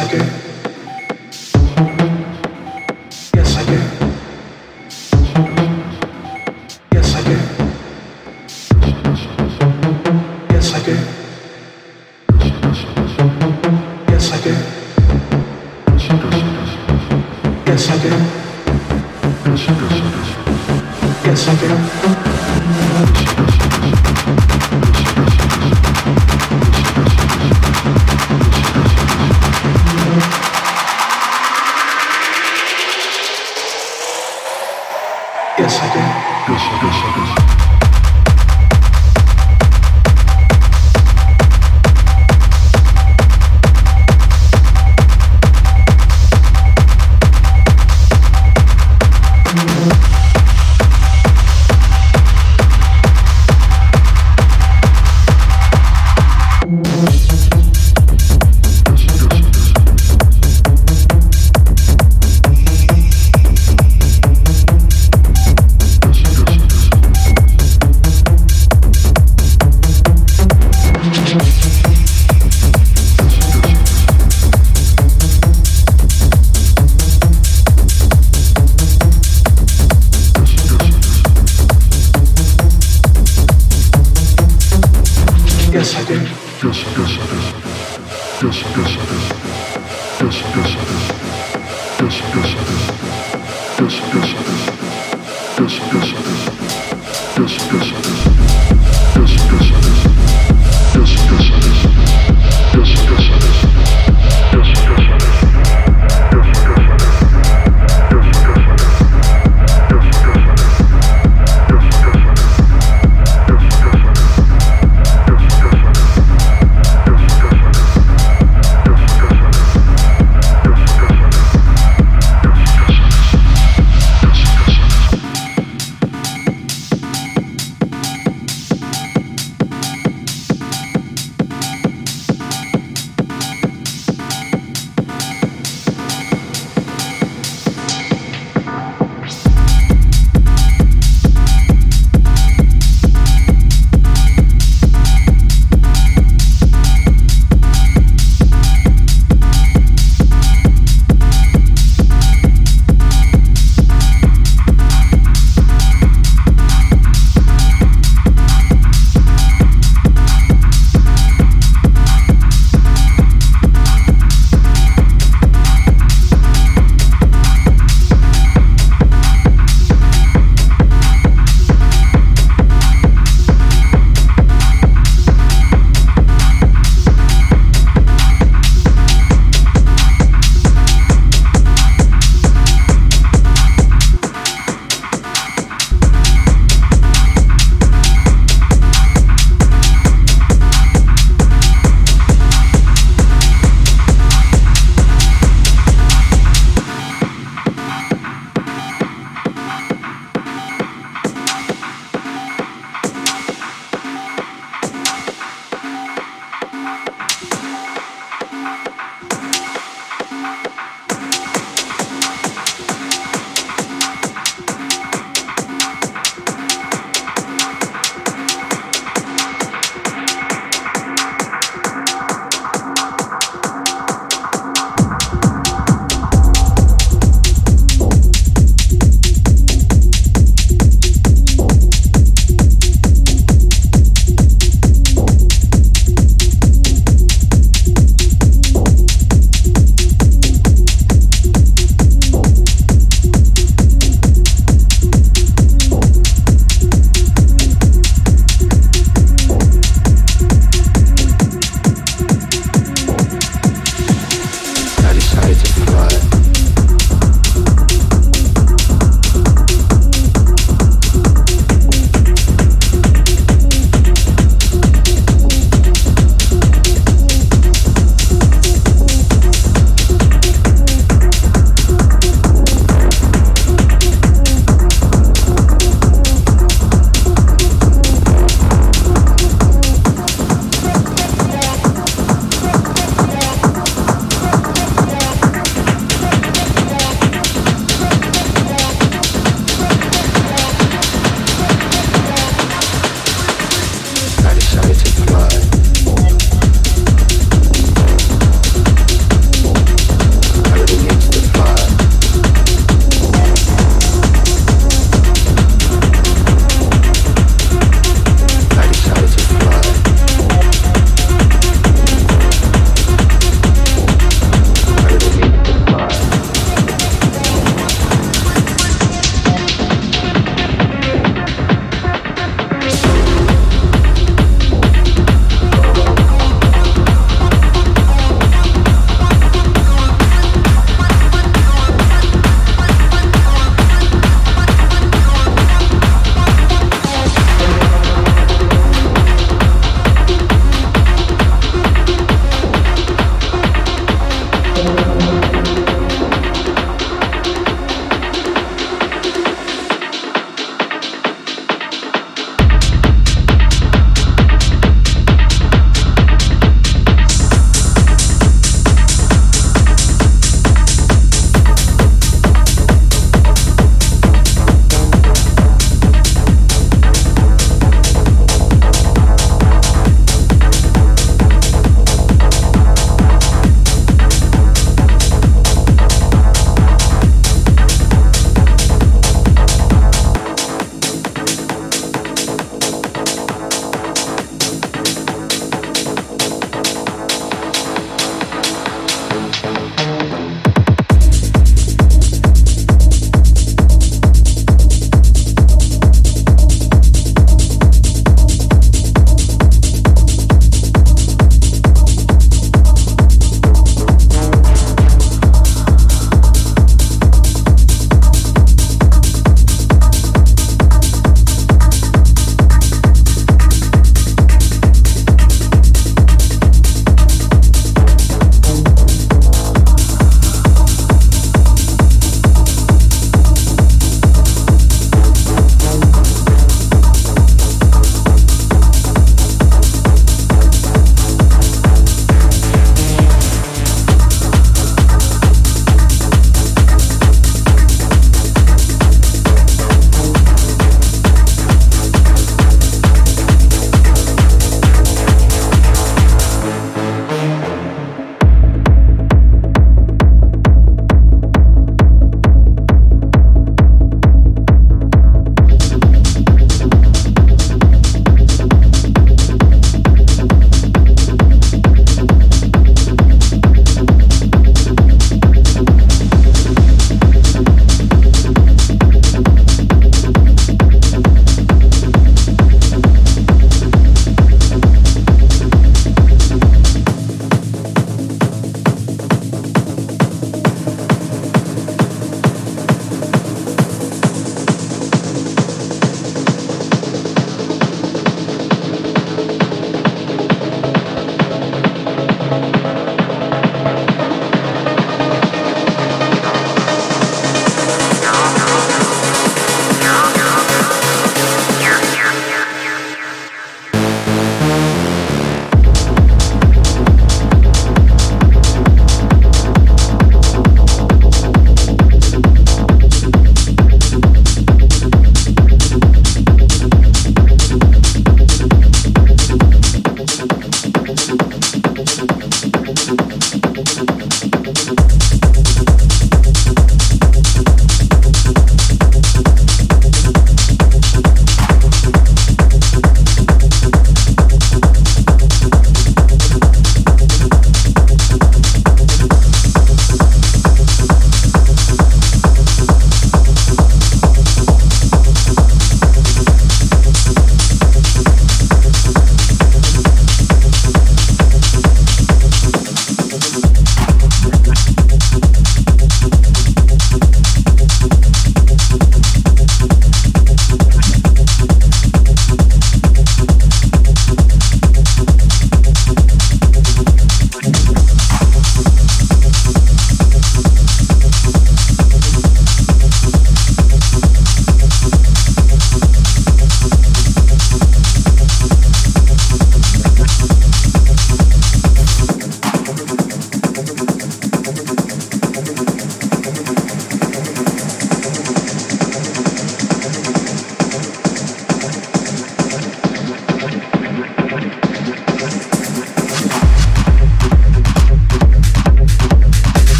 I do.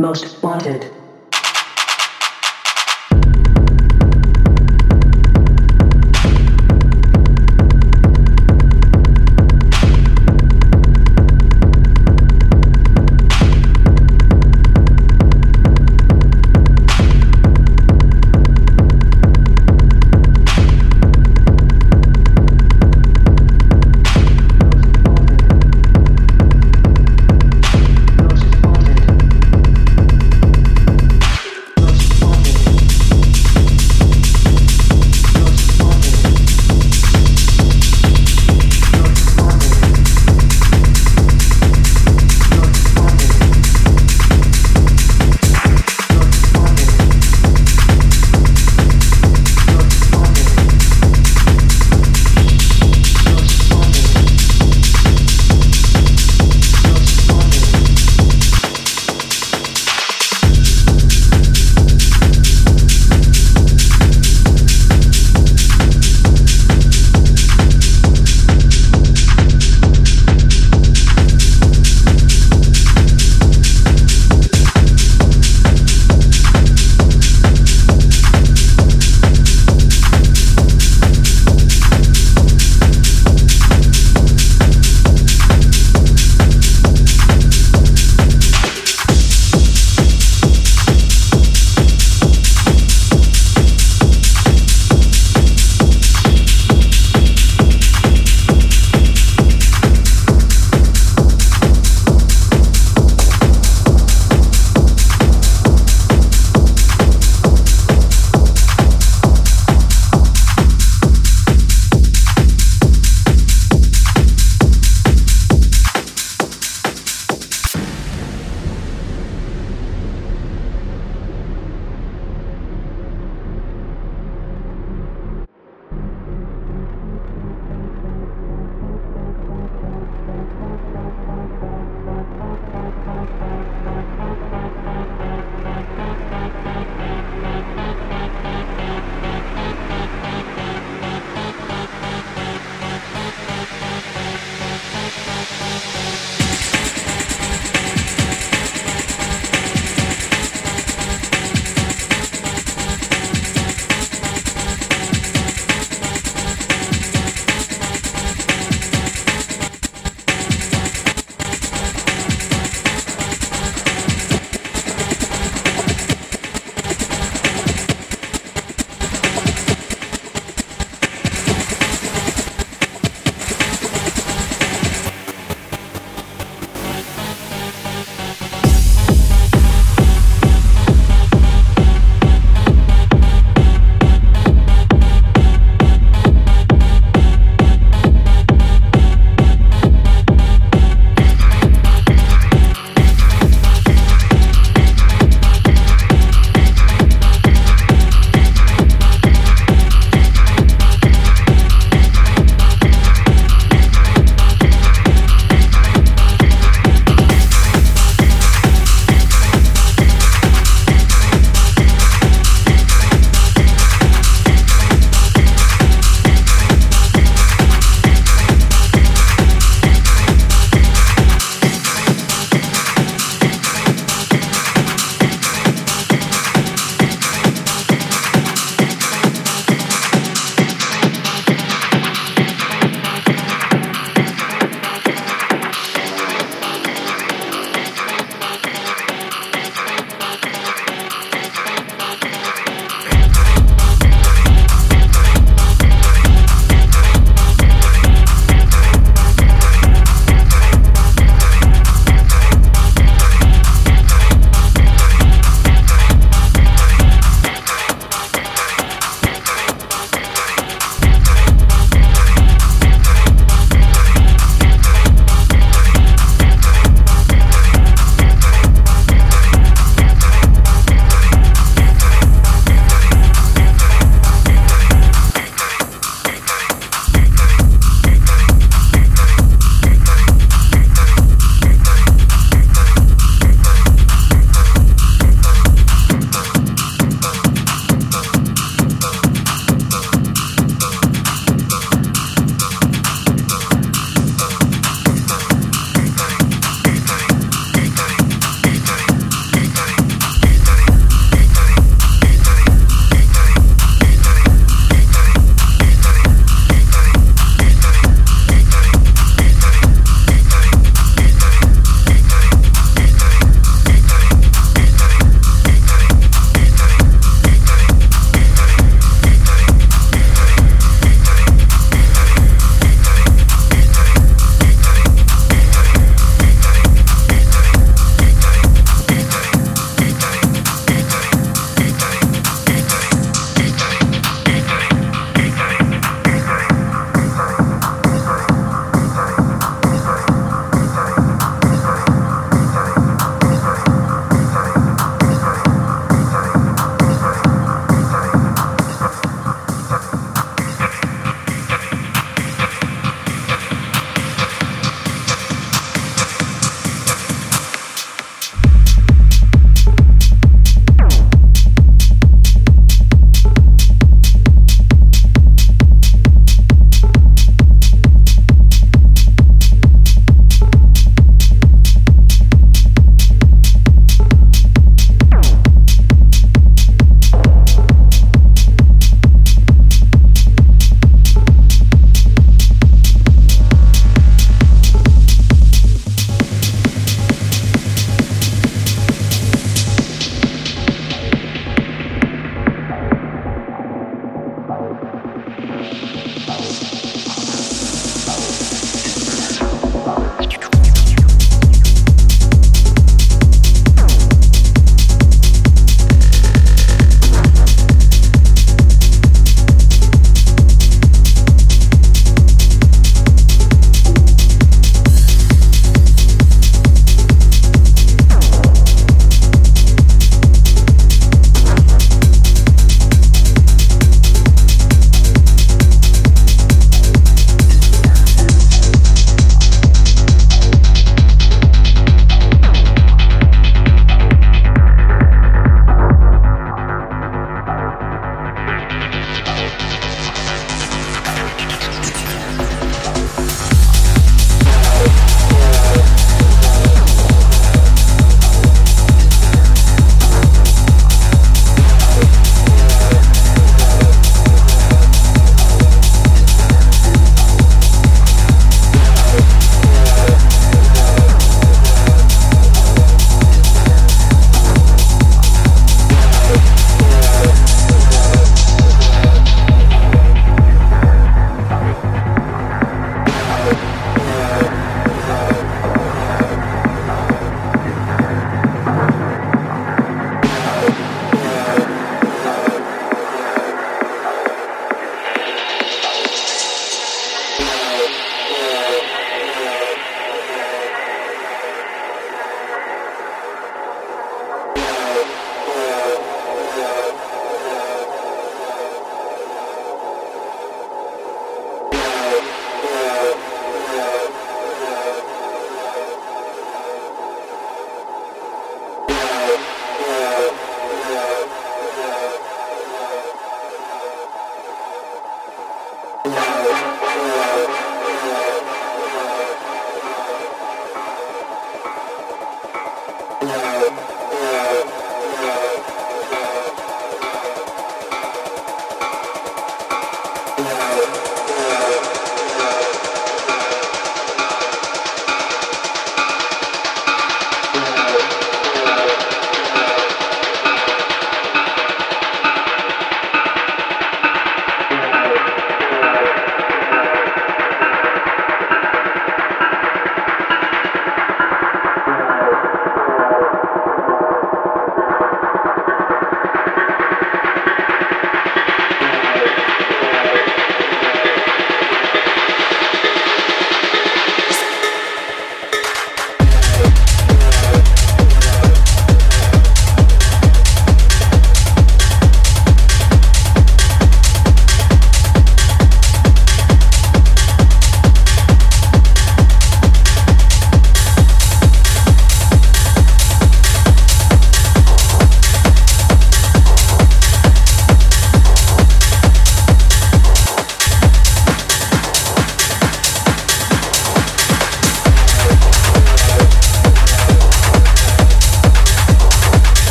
Most wanted.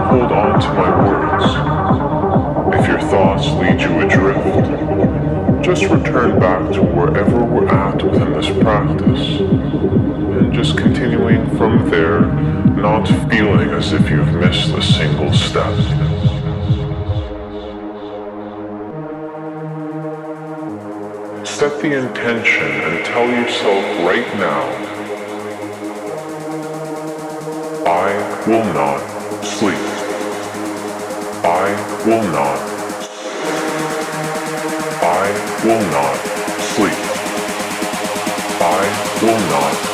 hold on to my words. If your thoughts lead you adrift, just return back to wherever we're at within this practice. And just continuing from there, not feeling as if you've missed a single step. Set the intention and tell yourself right now I will not sleep. Will not. I will not sleep. I will not